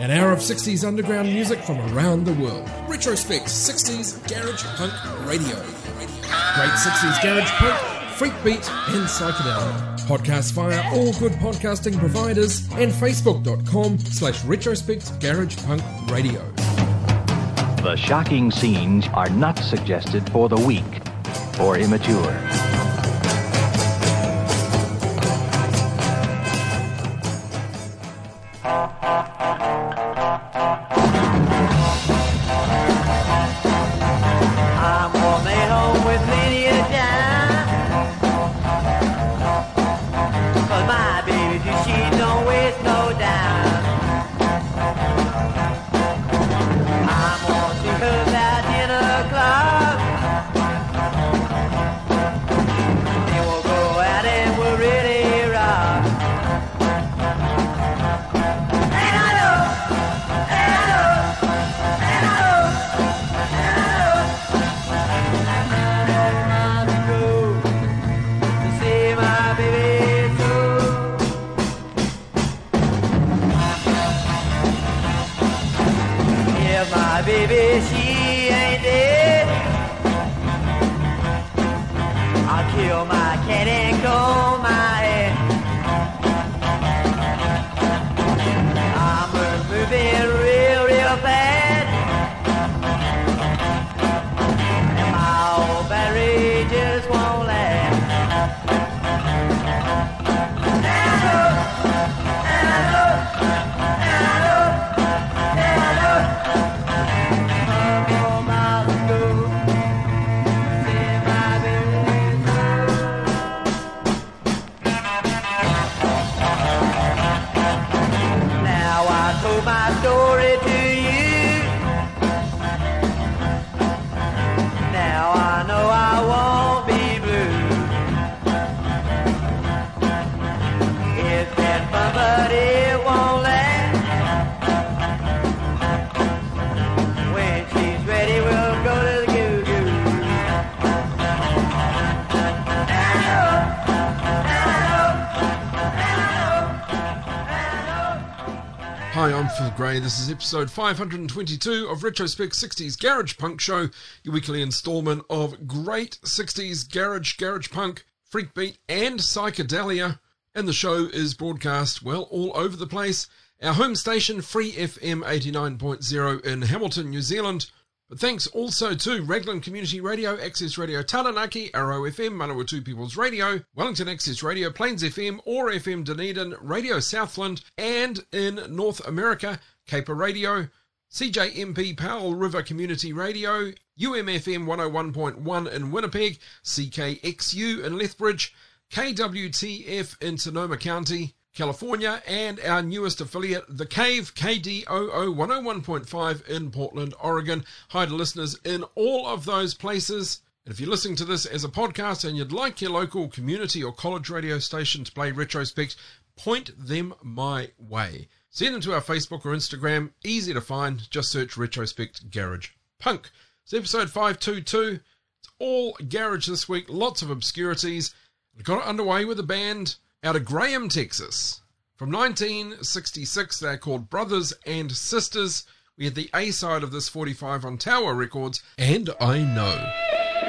An hour of 60s underground music from around the world. Retrospect 60s Garage Punk Radio. Great 60s Garage Punk, Freak Beat, and Psychedelic. Podcast via all good podcasting providers and facebook.com slash retrospect garage punk radio. The shocking scenes are not suggested for the weak or immature. Baby, she ain't dead. Gray. This is episode 522 of Retrospect 60s Garage Punk Show, your weekly installment of great 60s garage, garage punk, freak beat, and psychedelia. And the show is broadcast, well, all over the place. Our home station, Free FM 89.0 in Hamilton, New Zealand. But thanks also to Raglan Community Radio, Access Radio Taranaki, Arrow FM, Manawatu People's Radio, Wellington Access Radio, Plains FM, OAR FM Dunedin, Radio Southland, and in North America, Caper Radio, CJMP Powell River Community Radio, UMFM 101.1 in Winnipeg, CKXU in Lethbridge, KWTF in Sonoma County, California, and our newest affiliate, The Cave, KDOO 101.5 in Portland, Oregon. Hi to listeners in all of those places. And if you're listening to this as a podcast and you'd like your local community or college radio station to play retrospect, point them my way. Send them to our Facebook or Instagram. Easy to find. Just search Retrospect Garage Punk. It's episode 522. It's all garage this week. Lots of obscurities. Got it underway with a band out of Graham, Texas. From 1966, they're called Brothers and Sisters. We had the A side of this 45 on Tower Records, and I know.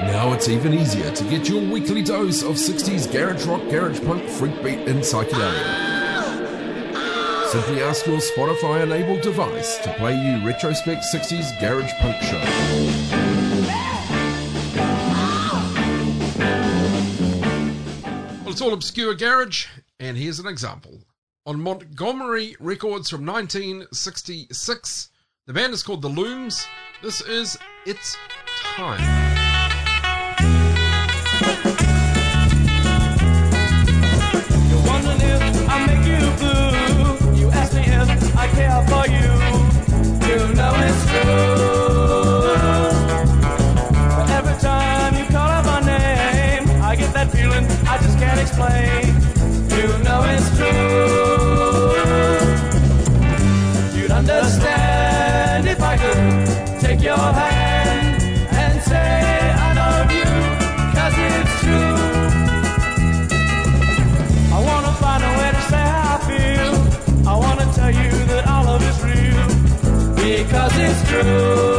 Now it's even easier to get your weekly dose of 60s garage rock, garage punk, freak beat, and psychedelia. Simply ask your Spotify enabled device to play you Retrospect 60s Garage Punk Show. It's all obscure garage, and here's an example. On Montgomery Records from 1966, the band is called The Looms. This is It's Time. I care for you. You know it's true. Explain. You know it's true. You'd understand if I could take your hand and say I love you, cause it's true. I wanna find a way to say how I feel. I wanna tell you that all of it's real, because it's true.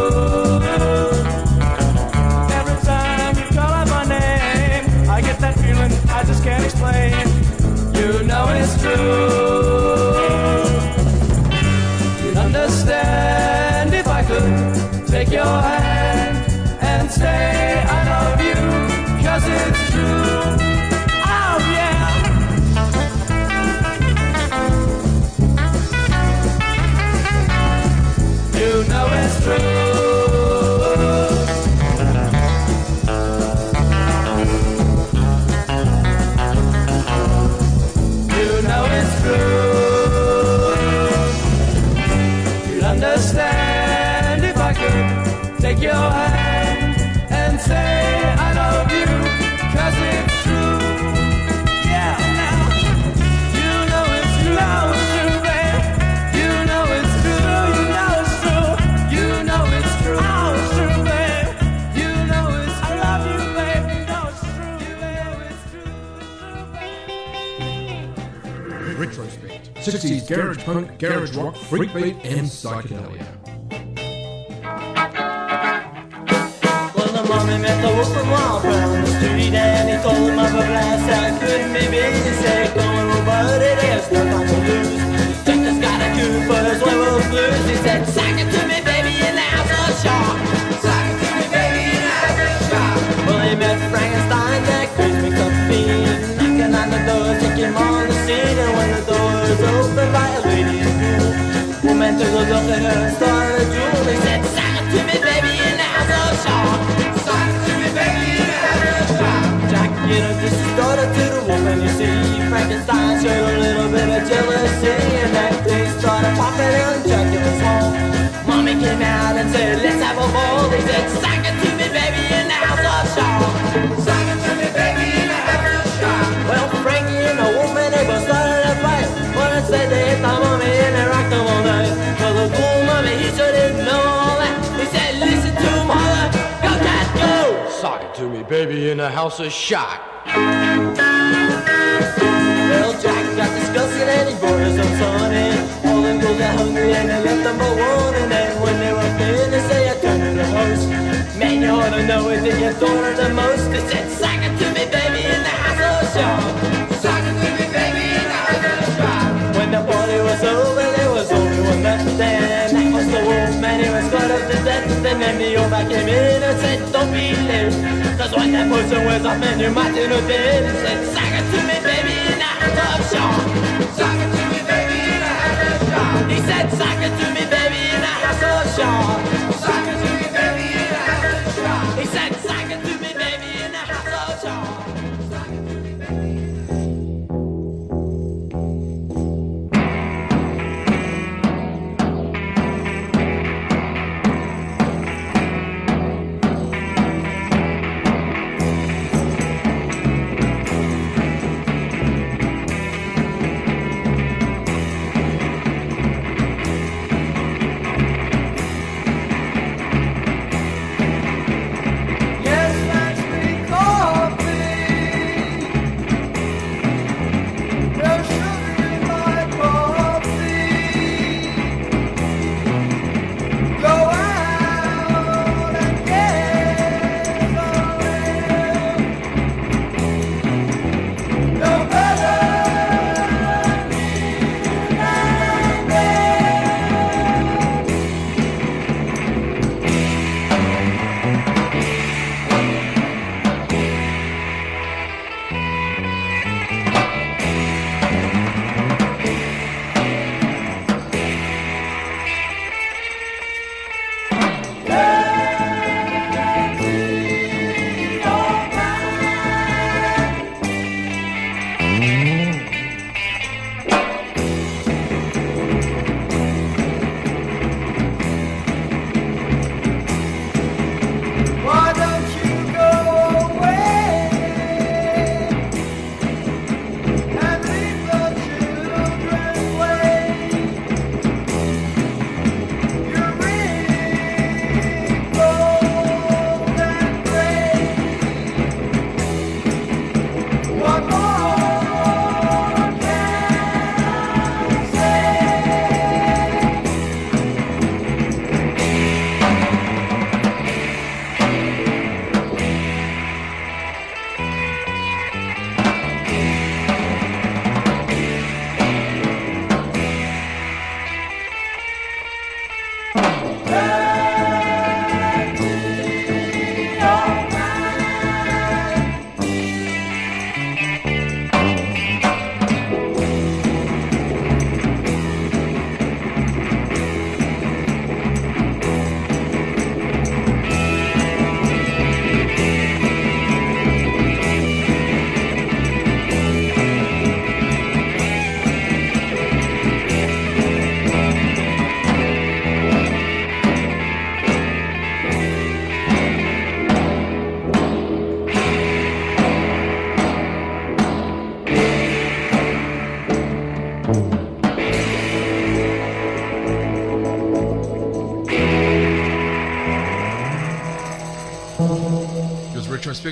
60s garage punk, garage rock, freak beat, and psychedelia. Well, the mommy met the and walked around the street and he told him of a blast that couldn't be beat. Came out and said, let's have a ball. They said, suck it to me, baby, in the house of shark. Suck it to me, baby, in the house of shark. Well, Frankie and the woman, they both started a fight. One said they hit the mommy and they rocked them all night. Well, the cool mommy, he sure didn't know all that. He said, listen to him holler, go cat, go. Sock it to me, baby, in the house of shock. Well, Jack got disgusted and he brought his own son in. Them girls got hungry and they left them but one. And then when they were finished, they had turned to the host. Man, you ought to know it, did you daughter the most? They said, suck it to me, baby, in the house of Sean. Suck it to me, baby, in the house of Sean. When the party was over, there was only one left then. That was the wolf man, he was cut up to death. And then the old man came in and said, don't be late. Cause when that person was up and you might do no dead. He said, suck said, suck it to me, baby, in the house of Sean. Suck it to me, baby, in the house of Sean. He said, suck it to me, baby, in the house of Sean.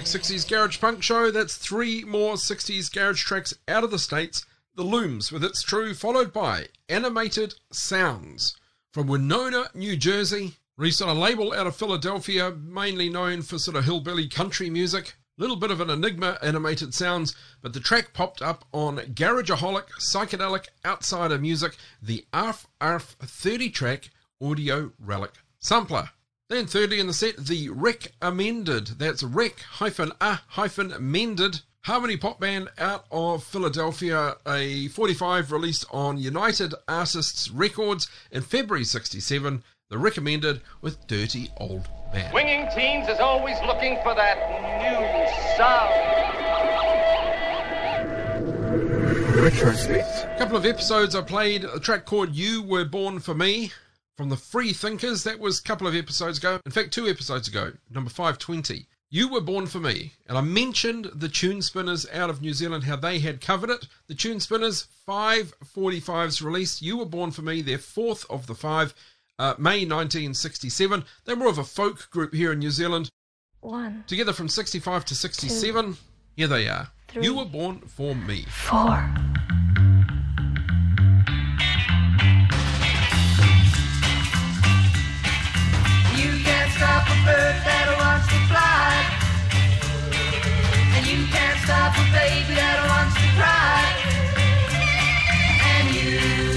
Retrospect 60s Garage Punk Show. That's three more 60s garage tracks out of the States. The Looms with It's True, followed by Animated Sounds from Wenonah, New Jersey. On a label out of Philadelphia, mainly known for sort of hillbilly country music. Little bit of an enigma, Animated Sounds, but the track popped up on Garageaholic Psychedelic Outsider Music, the ARF ARF 30 track audio relic sampler. Then thirdly in the set, the Rec Amended. That's Rec hyphen a hyphen mended harmony pop band out of Philadelphia. A 45 released on United Artists Records in February 67. The Recommended with Dirty Old Man. Winging Teens is always looking for that new sound. Retrospect. A couple of episodes I played a track called You Were Born for Me from the Free Thinkers. That was a couple of episodes ago. In fact, two episodes ago, number 520. You Were Born for Me. And I mentioned the Tune Spinners out of New Zealand, how they had covered it. The Tune Spinners, 545s released. You Were Born for Me, their fourth of the five, uh, May 1967. They were of a folk group here in New Zealand. One. Together from 65 to 67. Two, here they are. Three, you Were Born for Me. Four. Stop a bird that wants to fly. And you can't stop a baby that wants to cry. And you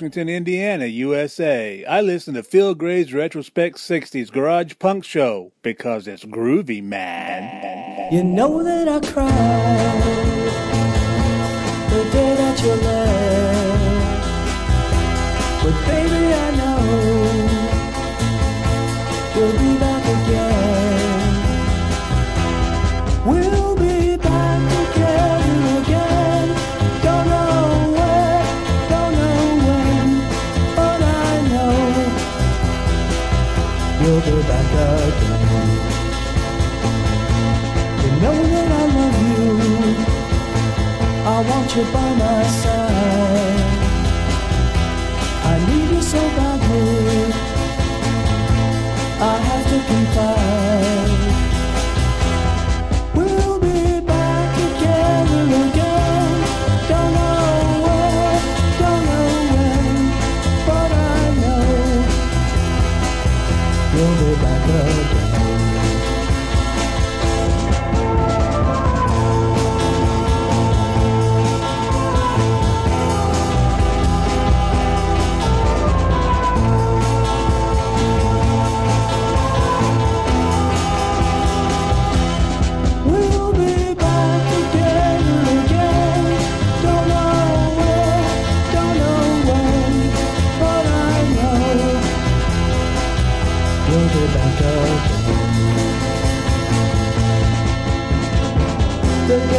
Washington, Indiana, USA. I listen to Phil Gray's Retrospect 60s Garage Punk Show because it's groovy, man. You know that I cried the day that you left. But baby, we'll back again. You know that I love you. I want you by my side. I need you so badly. I have to confide.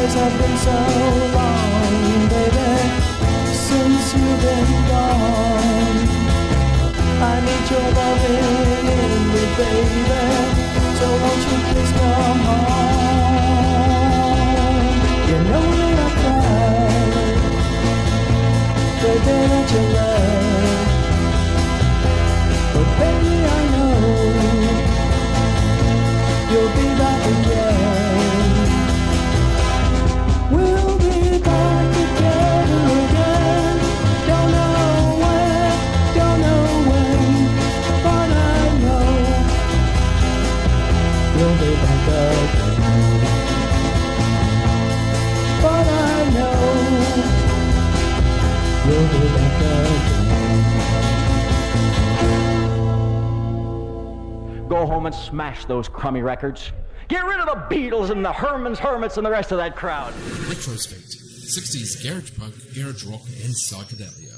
days have been so long, baby, since you've been gone. I need your loving in me, baby, so won't you please come home? You know that I cried, but didn't you love? smash those crummy records. Get rid of the Beatles and the Herman's Hermits and the rest of that crowd. Retrospect 60s garage punk, garage rock, and psychedelia.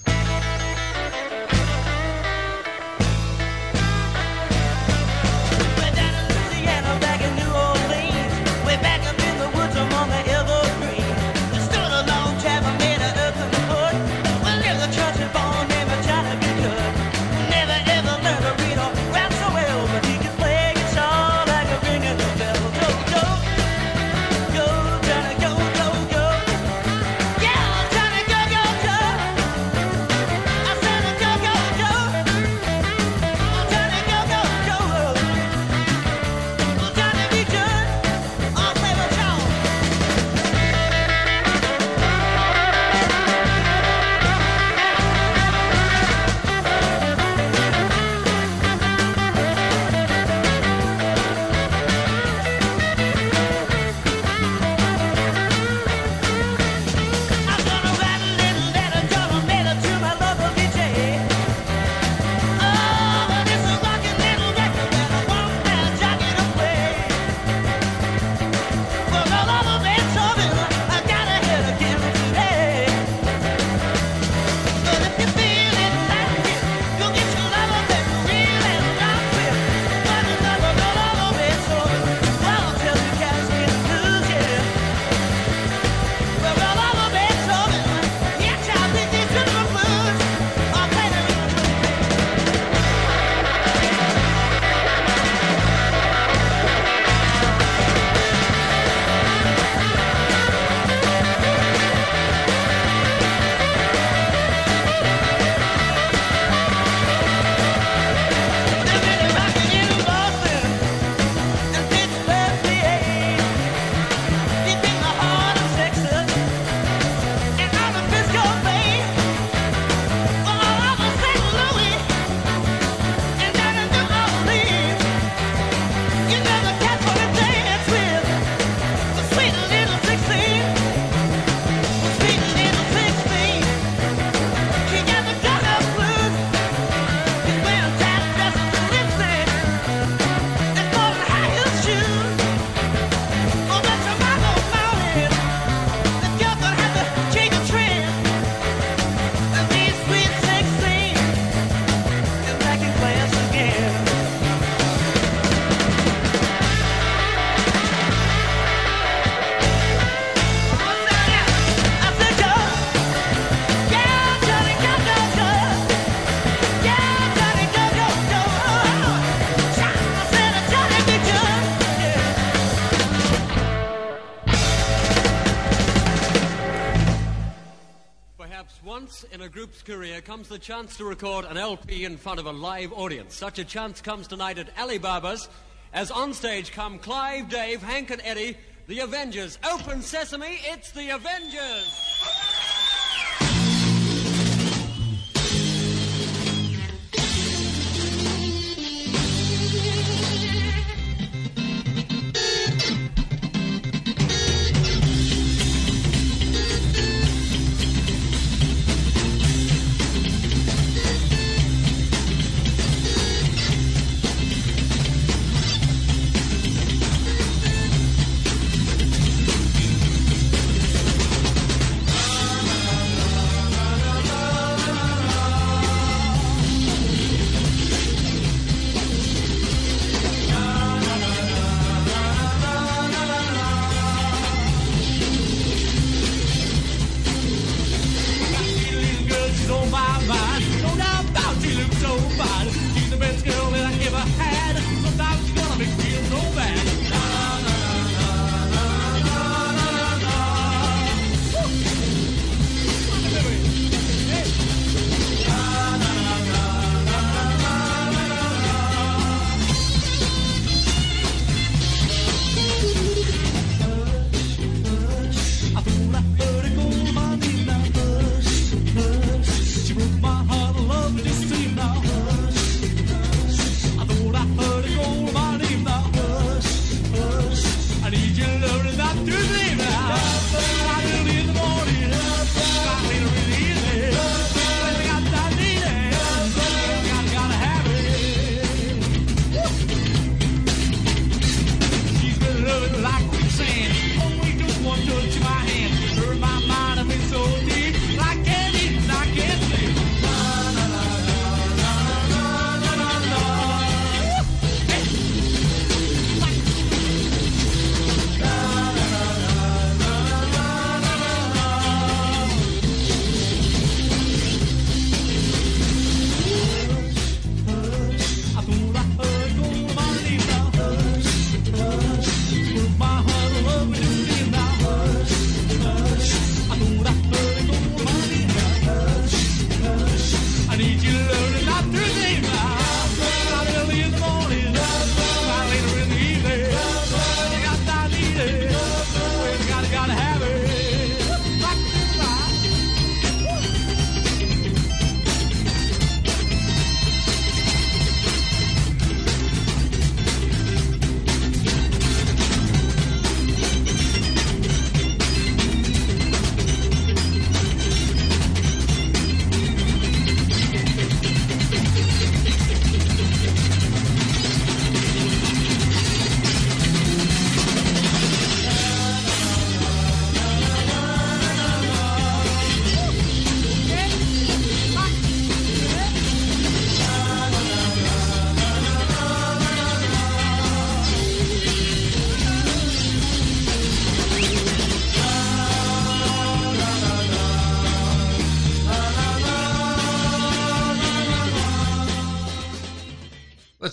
career comes the chance to record an LP in front of a live audience. Such a chance comes tonight at Alibaba's as on stage come Clive, Dave, Hank, and Eddie, the Avengers. Open sesame, it's the Avengers!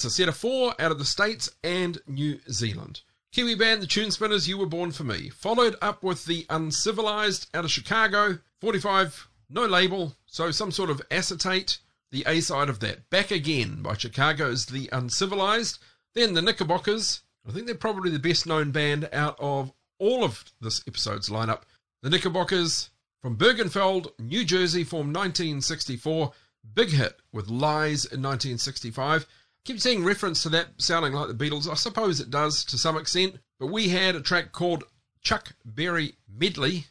That's a set of four out of the States and New Zealand. Kiwi band The Tune Spinners, You Were Born For Me. Followed up with The Uncivilized out of Chicago. 45, no label, so some sort of acetate. The A side of that. Back Again by Chicago's The Uncivilized. Then The Knickerbockers. I think they're probably the best known band out of all of this episode's lineup. The Knickerbockers from Bergenfield, New Jersey, formed 1964. Big hit with Lies in 1965. Keep seeing reference to that sounding like the Beatles. I suppose it does to some extent, but we had a track called Chuck Berry Medley.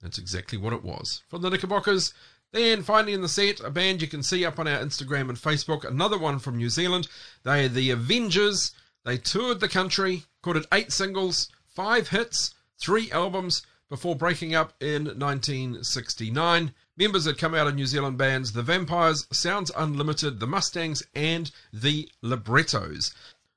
That's exactly what it was. From the Knickerbockers. Then finally in the set, a band you can see up on our Instagram and Facebook, another one from New Zealand. They are the Avengers. They toured the country, recorded eight singles, five hits, three albums before breaking up in 1969. Members had come out of New Zealand bands The Vampires, Sounds Unlimited, The Mustangs, and The Librettos.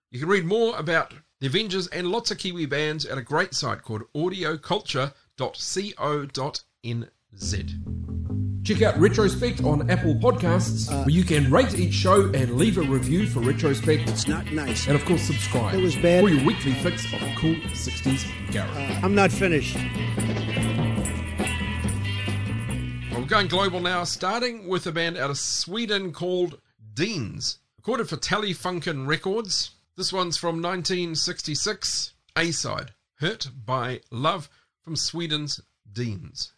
You can read more about The Avengers and lots of Kiwi bands at a great site called audioculture.co.nz. Check out Retrospect on Apple Podcasts, uh, where you can rate each show and leave a review for Retrospect. It's not nice. And of course, subscribe. It was bad. For your weekly fix of cool 60s garage. Uh, I'm not finished. Going global now, starting with a band out of Sweden called Deans. Recorded for Telefunken Records. This one's from 1966, A side, Hurt by Love from Sweden's Deans.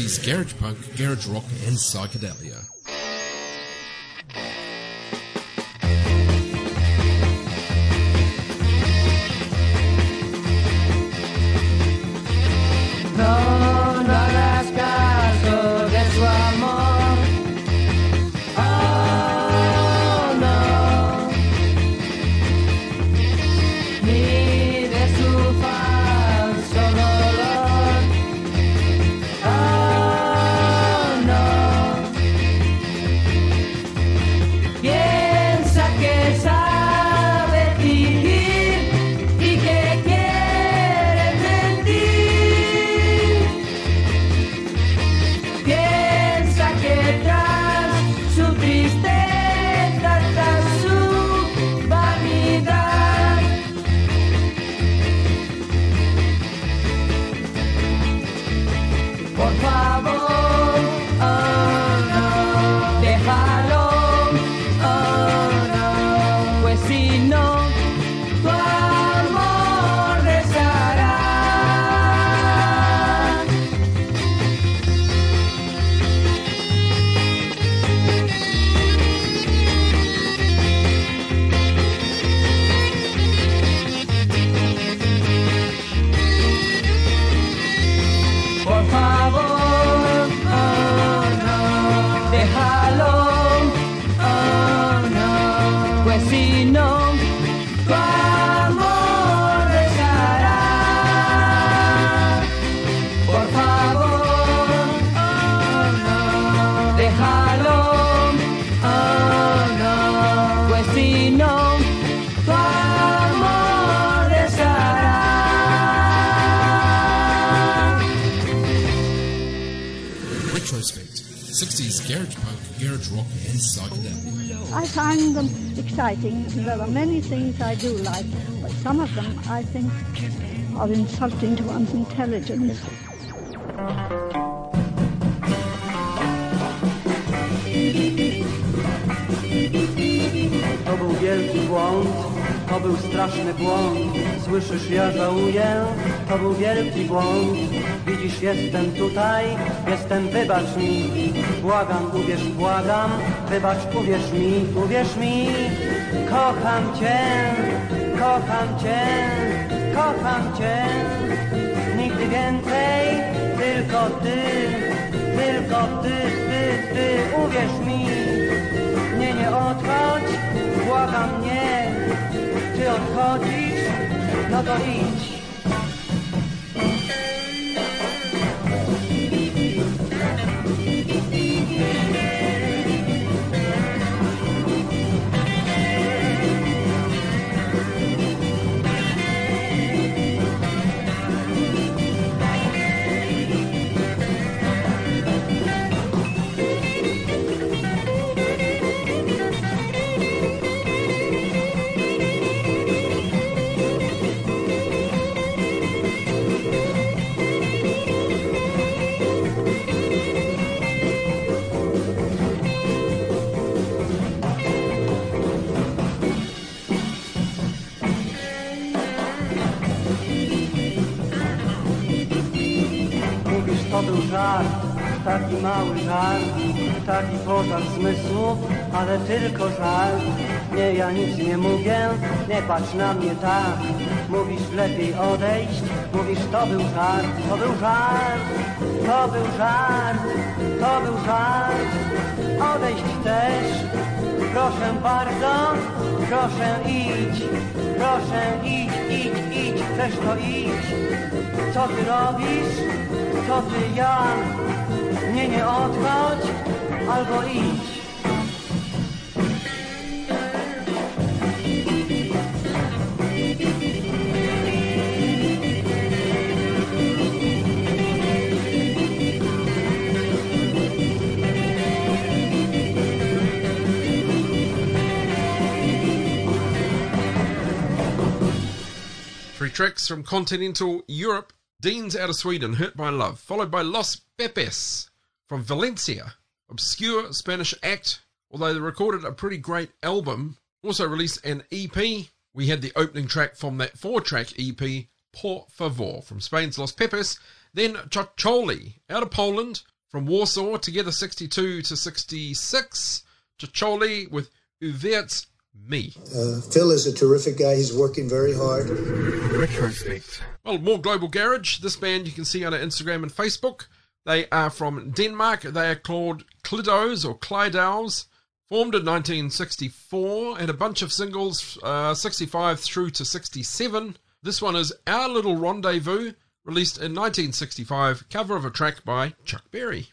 60s garage punk, garage rock, and psychedelia. Do like, but some of them I think are insulting to one's intelligence. To był wielki błąd, to był straszny błąd. Słyszysz, ja żałuję, to był wielki błąd. Widzisz, jestem tutaj, jestem, wybacz mi. Błagam, uwierz, błagam, wybacz, uwierz mi, uwierz mi. Kocham cię, kocham cię, kocham cię. Nigdy więcej, tylko ty, tylko ty, ty, ty, uwierz mi. Nie, nie odchodź, błagam nie. Ty odchodzisz, no to idź. To żart, taki mały żart, taki pożar zmysłów, ale tylko żart. Nie, ja nic nie mówię, nie patrz na mnie tak. Mówisz, lepiej odejść, mówisz, to był żart, to był żart, to był żart, to był żart. Odejść chcesz, proszę bardzo, proszę idź, proszę idź, idź, chcesz to idź. Co ty robisz? Co ty ja? Nie, nie odchodź, albo idź. Three tracks from continental Europe. Dean's out of Sweden, Hurt by Love, followed by Los Pepes from Valencia, obscure Spanish act, although they recorded a pretty great album. Also released an EP. We had the opening track from that four track EP, Por Favor, from Spain's Los Pepes. Then Chocholi, out of Poland, from Warsaw, together 62 to 66. Chocholi with Uwierz Me. Uh, Phil is a terrific guy. He's working very hard. Retrospect. Well, more Global Garage. This band you can see on our Instagram and Facebook. They are from Denmark. They are called Clidos or Clydows. Formed in 1964 and a bunch of singles, uh, 65 through to 67. This one is Our Little Rendezvous, released in 1965, cover of a track by Chuck Berry.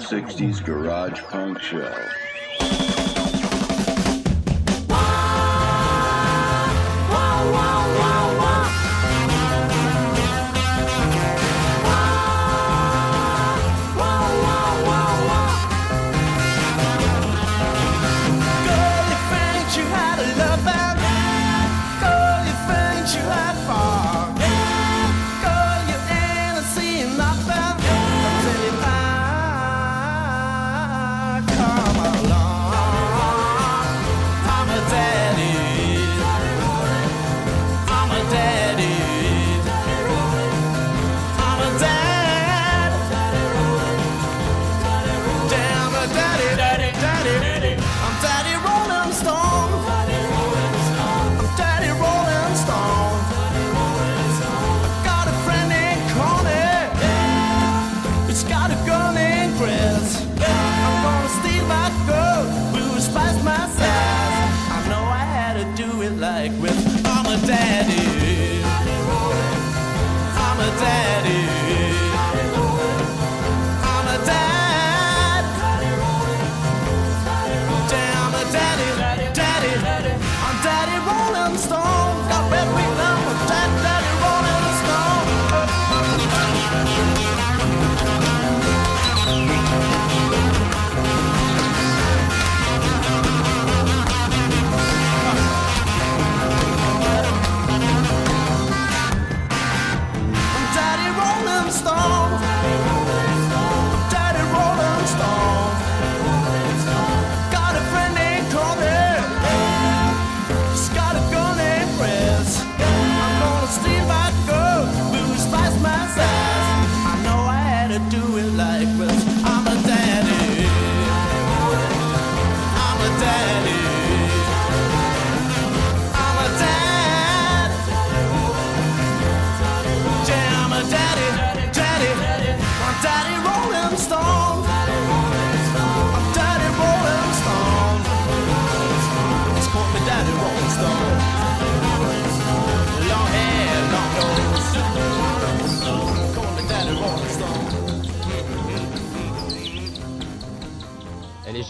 60s Garage Punk Show.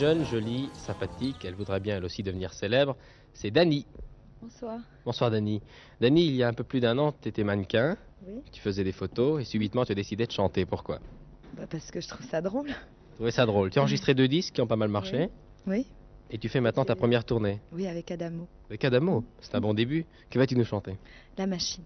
Jeune, jolie, sympathique, elle voudrait bien elle aussi devenir célèbre. C'est Dani. Bonsoir. Bonsoir Dani. Dani, il y a un peu plus d'un an, tu étais mannequin, Oui. tu faisais des photos et subitement tu as décidé de chanter. Pourquoi? Bah, parce que je trouve ça drôle. Tu trouvais ça drôle. Tu as enregistré deux disques qui ont pas mal marché Oui. et tu fais maintenant ta première tournée. Oui, avec Adamo. Avec Adamo, c'est un bon début. Que vas-tu nous chanter? La machine.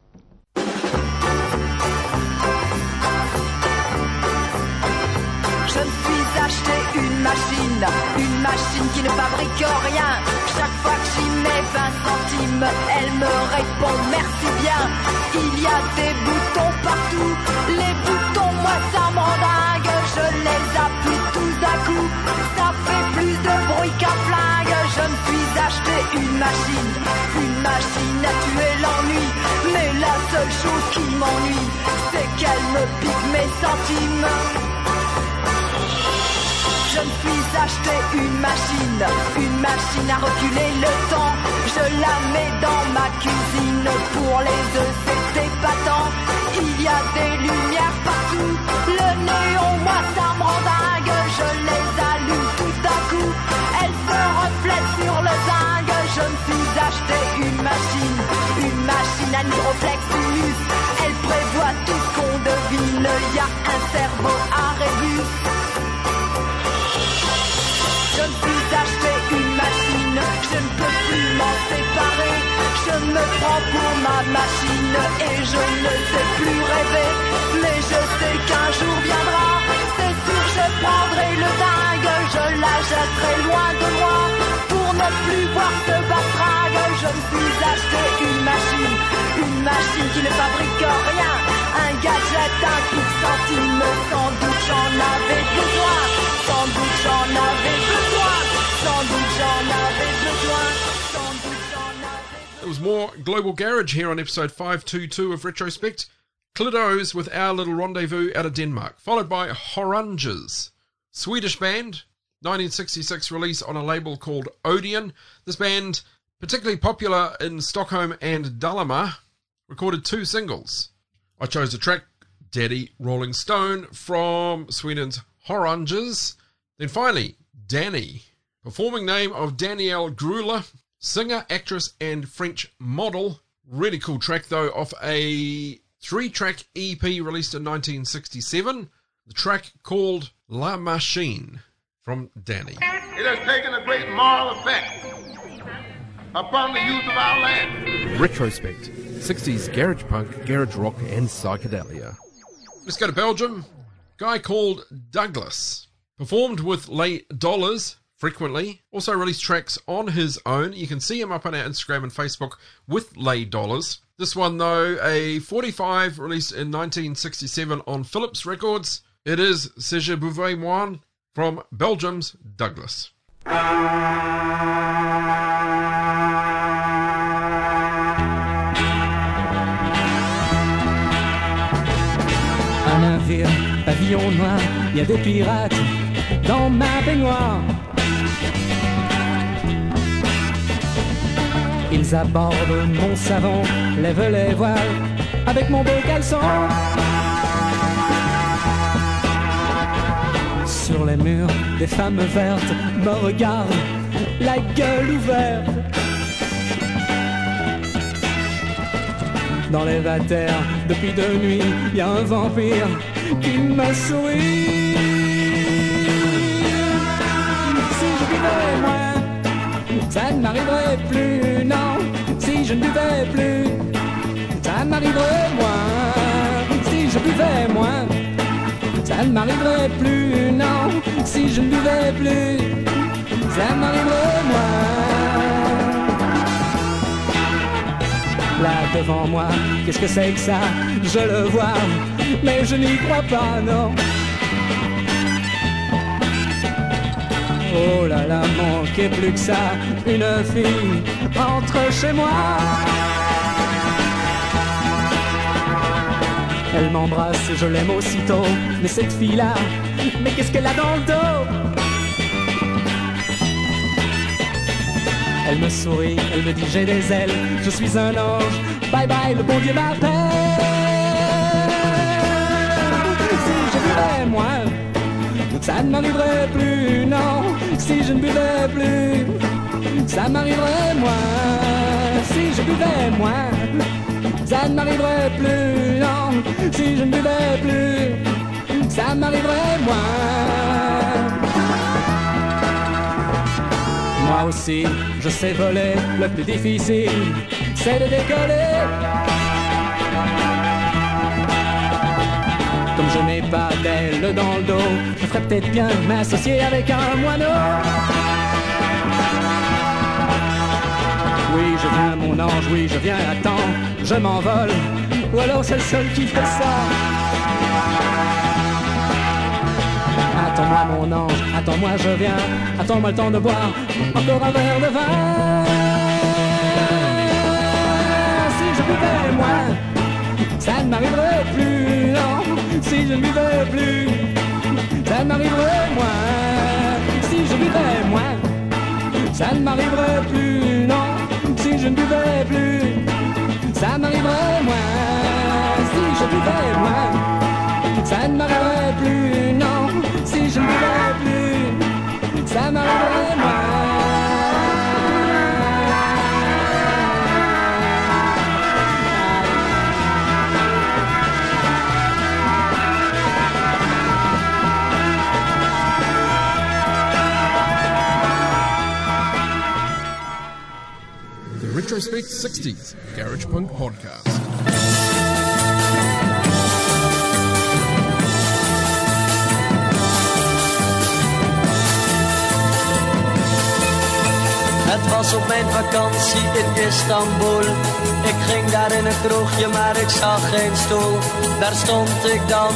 Je me suis acheté une machine, une machine qui ne fabrique rien. Chaque fois que j'y mets 20 centimes, elle me répond merci bien. Il y a des boutons partout, les boutons, moi ça me dingue. Je les appuie tous à coup, ça fait plus de bruit qu'un flingue. Je me suis acheté une machine, une machine à tuer l'ennui. Mais la seule chose qui m'ennuie, c'est qu'elle me pique mes centimes. Je me suis acheté une machine, une machine à reculer le temps. Je la mets dans ma cuisine pour les œufs, c'est épatant. Il y a des lumières partout, le néon, moi ça me rend dingue. Je les allume tout à coup, elles se reflètent sur le zinc. Je me suis acheté une machine, une machine à nitroflexus. Elle prévoit tout ce qu'on devine, il y a un cerveau à ma machine et je ne sais plus rêver. Mais je sais qu'un jour viendra, c'est sûr je prendrai le dingue. Je la jetterai loin de moi pour ne plus voir ce batrague. Je me suis acheté une machine, une machine qui ne fabrique rien. Un gadget, un coup de centime, sans doute j'en avais besoin. Sans doute j'en avais besoin. Sans doute j'en avais besoin. There was more Global Garage here on episode 522 of Retrospect. Clidos with Our Little Rendezvous out of Denmark, followed by Horunges, Swedish band, 1966 release on a label called Odeon. This band, particularly popular in Stockholm and Dalarna, recorded two singles. I chose the track Daddy Rolling Stone from Sweden's Oranges. Then finally, Dani, performing name of Danielle Graule, singer, actress, and French model. Really cool track though, off a three track EP released in 1967. The track called La Machine from Dani. It has taken a great moral effect upon the youth of our land. Retrospect 60s garage punk, garage rock, and psychedelia. Let's go to Belgium. Guy called Douglas. Performed with Les Dollars frequently. Also released tracks on his own. You can see him up on our Instagram and Facebook with Les Dollars. This one, though, a 45 released in 1967 on Philips Records. It is Si je buvais moins from Belgium's Douglas. Un navire, pavillon noir, y a des pirates dans ma baignoire. Ils abordent mon savon, lèvent les voiles avec mon beau caleçon. Sur les murs, des femmes vertes me regardent, la gueule ouverte. Dans les vatères, depuis deux nuits, y a un vampire qui me sourit. Plus, ça ne m'arriverait moins. Si je buvais moins, ça ne m'arriverait plus, non. Si je ne buvais plus, ça ne m'arriverait moins. Là devant moi, qu'est-ce que c'est que ça? Je le vois, mais je n'y crois pas, non. Oh là là, manquez plus que ça, une fille entre chez moi. Elle m'embrasse, je l'aime aussitôt, mais cette fille-là, mais qu'est-ce qu'elle a dans le dos? Elle me sourit, elle me dit j'ai des ailes, je suis un ange, bye bye, le bon Dieu m'appelle. Si je buvais moins, ça ne m'arriverait plus, non. Si je ne buvais plus, ça m'arriverait moins. Si je buvais moins, ça ne m'arriverait plus, non. Si je ne buvais plus, ça m'arriverait moins. Moi aussi, je sais voler, le plus difficile, c'est de décoller. Comme je n'ai pas d'aile dans le dos, je ferais peut-être bien m'associer avec un moineau. Oui, je viens, mon ange, oui, je viens, attends, je m'envole. Ou alors c'est le seul qui fait ça. Attends-moi mon ange, attends-moi je viens, attends-moi le temps de boire encore un verre de vin. Si je buvais moins, ça ne m'arriverait plus, non. Si je ne buvais plus, ça ne m'arriverait moins. Si je buvais moins, ça ne m'arriverait plus. Si je ne buvais plus, ça m'arriverait moins. Si je buvais moins, ça ne m'arriverait plus, non. Si je ne buvais plus, ça m'arriverait The Retrospect 60s Garage Punk Podcast. Het was op mijn vakantie in Istanbul. Ik ging daar in een kroegje, maar ik zag geen stoel. Daar stond ik dan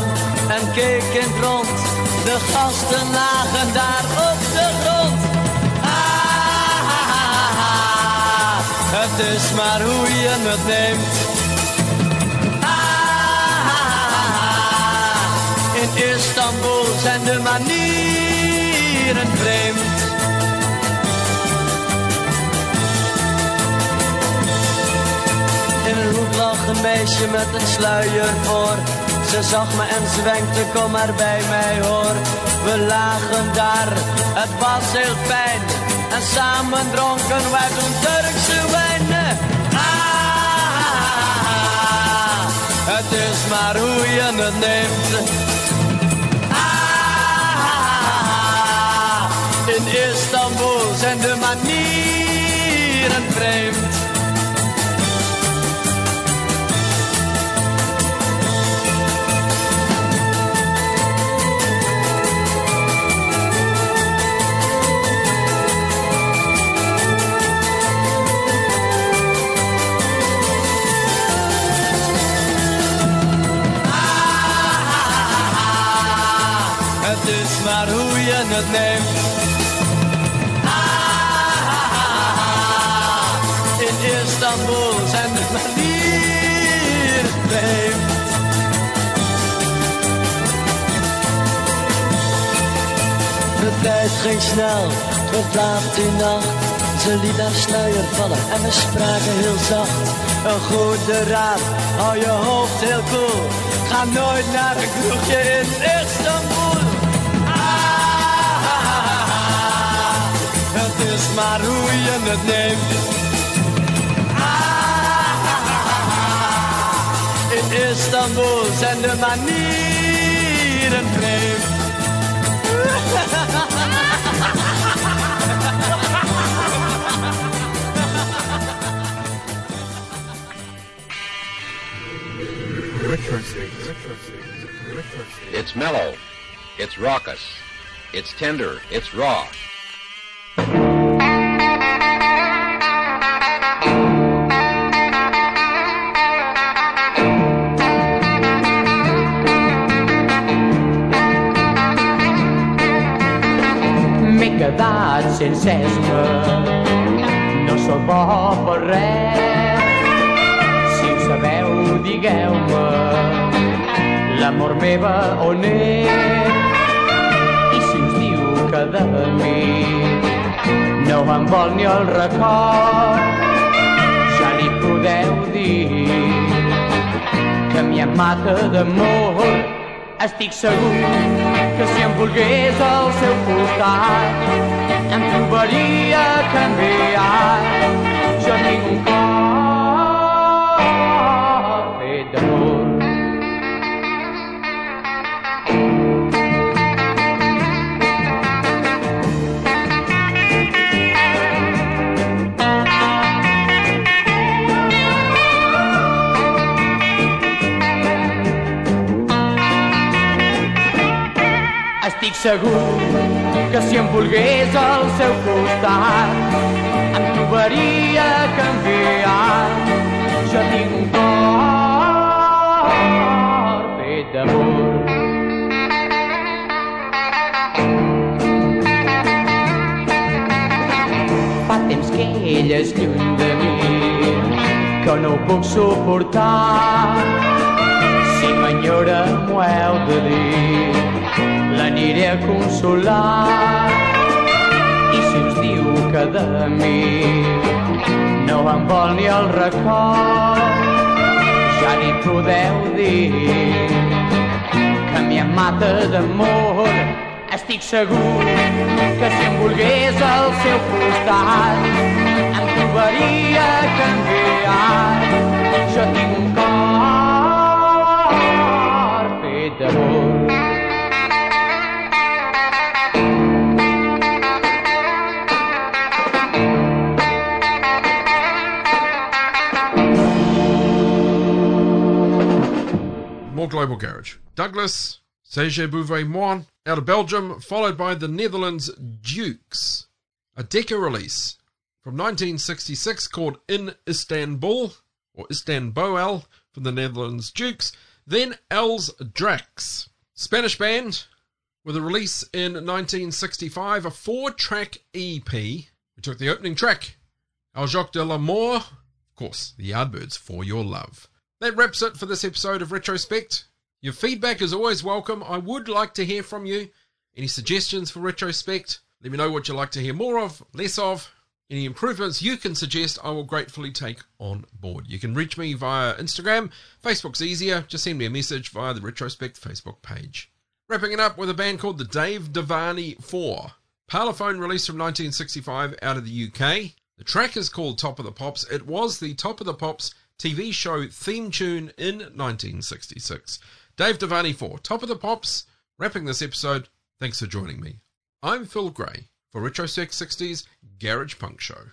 en keek in het rond. De gasten lagen daar op de grond. Het is maar hoe je het neemt. Ah, in Istanbul zijn de manieren vreemd. In een hoek lag een meisje met een sluier voor. Ze zag me en zwenkte, kom maar bij mij hoor. We lagen daar, het was heel fijn. En samen dronken wij toen Turkse wijn. Ah, het is maar hoe je het neemt. Ah, in Istanbul zijn de manieren vreemd. Ging snel, werd laat die nacht. Ze liet haar sluier vallen en we spraken heel zacht. Een goede raad, hou je hoofd heel koel. Ga nooit naar een kroegje in Istanbul. Ah, het is maar hoe je het neemt. Ah, in Istanbul zijn de manieren vreemd. It's mellow. It's raucous. It's tender. It's raw. Sense esma, no sóc bo per res. Ho sabeu, digueu-me, l'amor meva on és? I si us diu que de mi no em vol ni el record, ja li podeu dir que em mata d'amor. Estic segur que si em volgués al seu costat em trobaria canviat. Jo tinc un cor segur que si em volgués al seu costat em trobaria canviat. Jo tinc un cor fet d'amor. Fa temps que ell és lluny de mi, que no ho puc suportar. Si m'enyora m'ho heu de dir, l'aniré a consolar. I si us diu que de mi no em vol ni el record, ja li podeu dir que em mata d'amor. Estic segur que si em volgués al seu costat em trobaria canviat. Jo tinc un cor fet d'amor. Global Garage. Douglas, Si je buvais moins out of Belgium, followed by the Netherlands Dukes. A Decca release from 1966 called In Istanbul, or Istanbul from the Netherlands Dukes. Then Els Dracs, Spanish band, with a release in 1965, a four track EP. We took the opening track, El Jacques de l'Amour, of course, the Yardbirds for Your Love. That wraps it for this episode of Retrospect. Your feedback is always welcome. I would like to hear from you. Any suggestions for Retrospect? Let me know what you'd like to hear more of, less of. Any improvements you can suggest, I will gratefully take on board. You can reach me via Instagram. Facebook's easier. Just send me a message via the Retrospect Facebook page. Wrapping it up with a band called the Dave Davani 4. Parlophone released from 1965 out of the UK. The track is called Top of the Pops. It was the Top of the Pops TV show theme tune in 1966. Dave Davani 4, Top of the Pops. Wrapping this episode. Thanks for joining me. I'm Phil Gray for Retrospect 60's Garage Punk Show.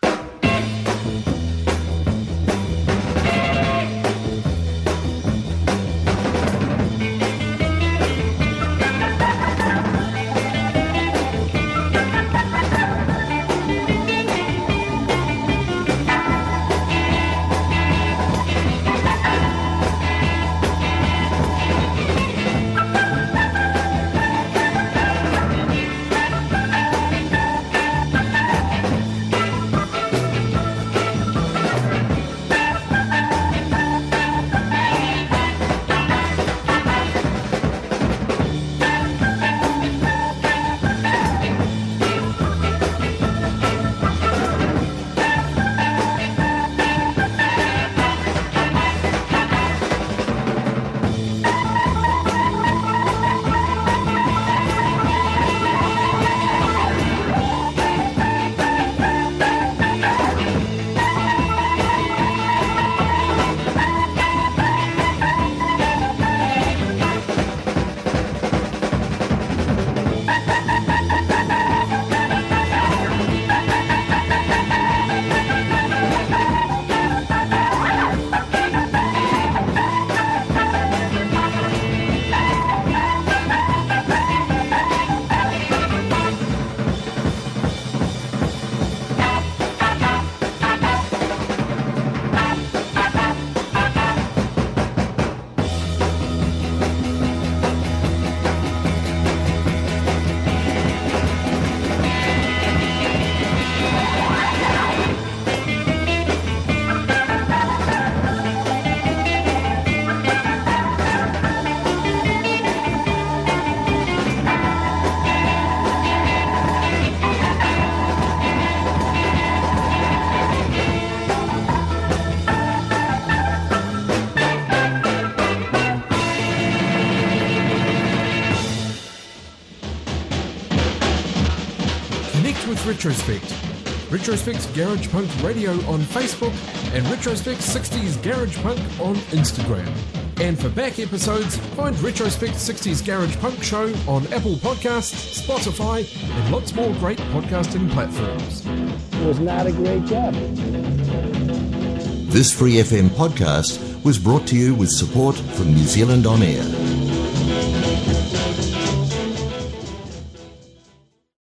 Retrospect. Retrospect's Garage Punk Radio on Facebook and Retrospect 60s Garage Punk on Instagram. And for back episodes, find Retrospect 60s Garage Punk Show on Apple Podcasts, Spotify, and lots more great podcasting platforms. Was not a great job. This Free FM podcast was brought to you with support from New Zealand On Air.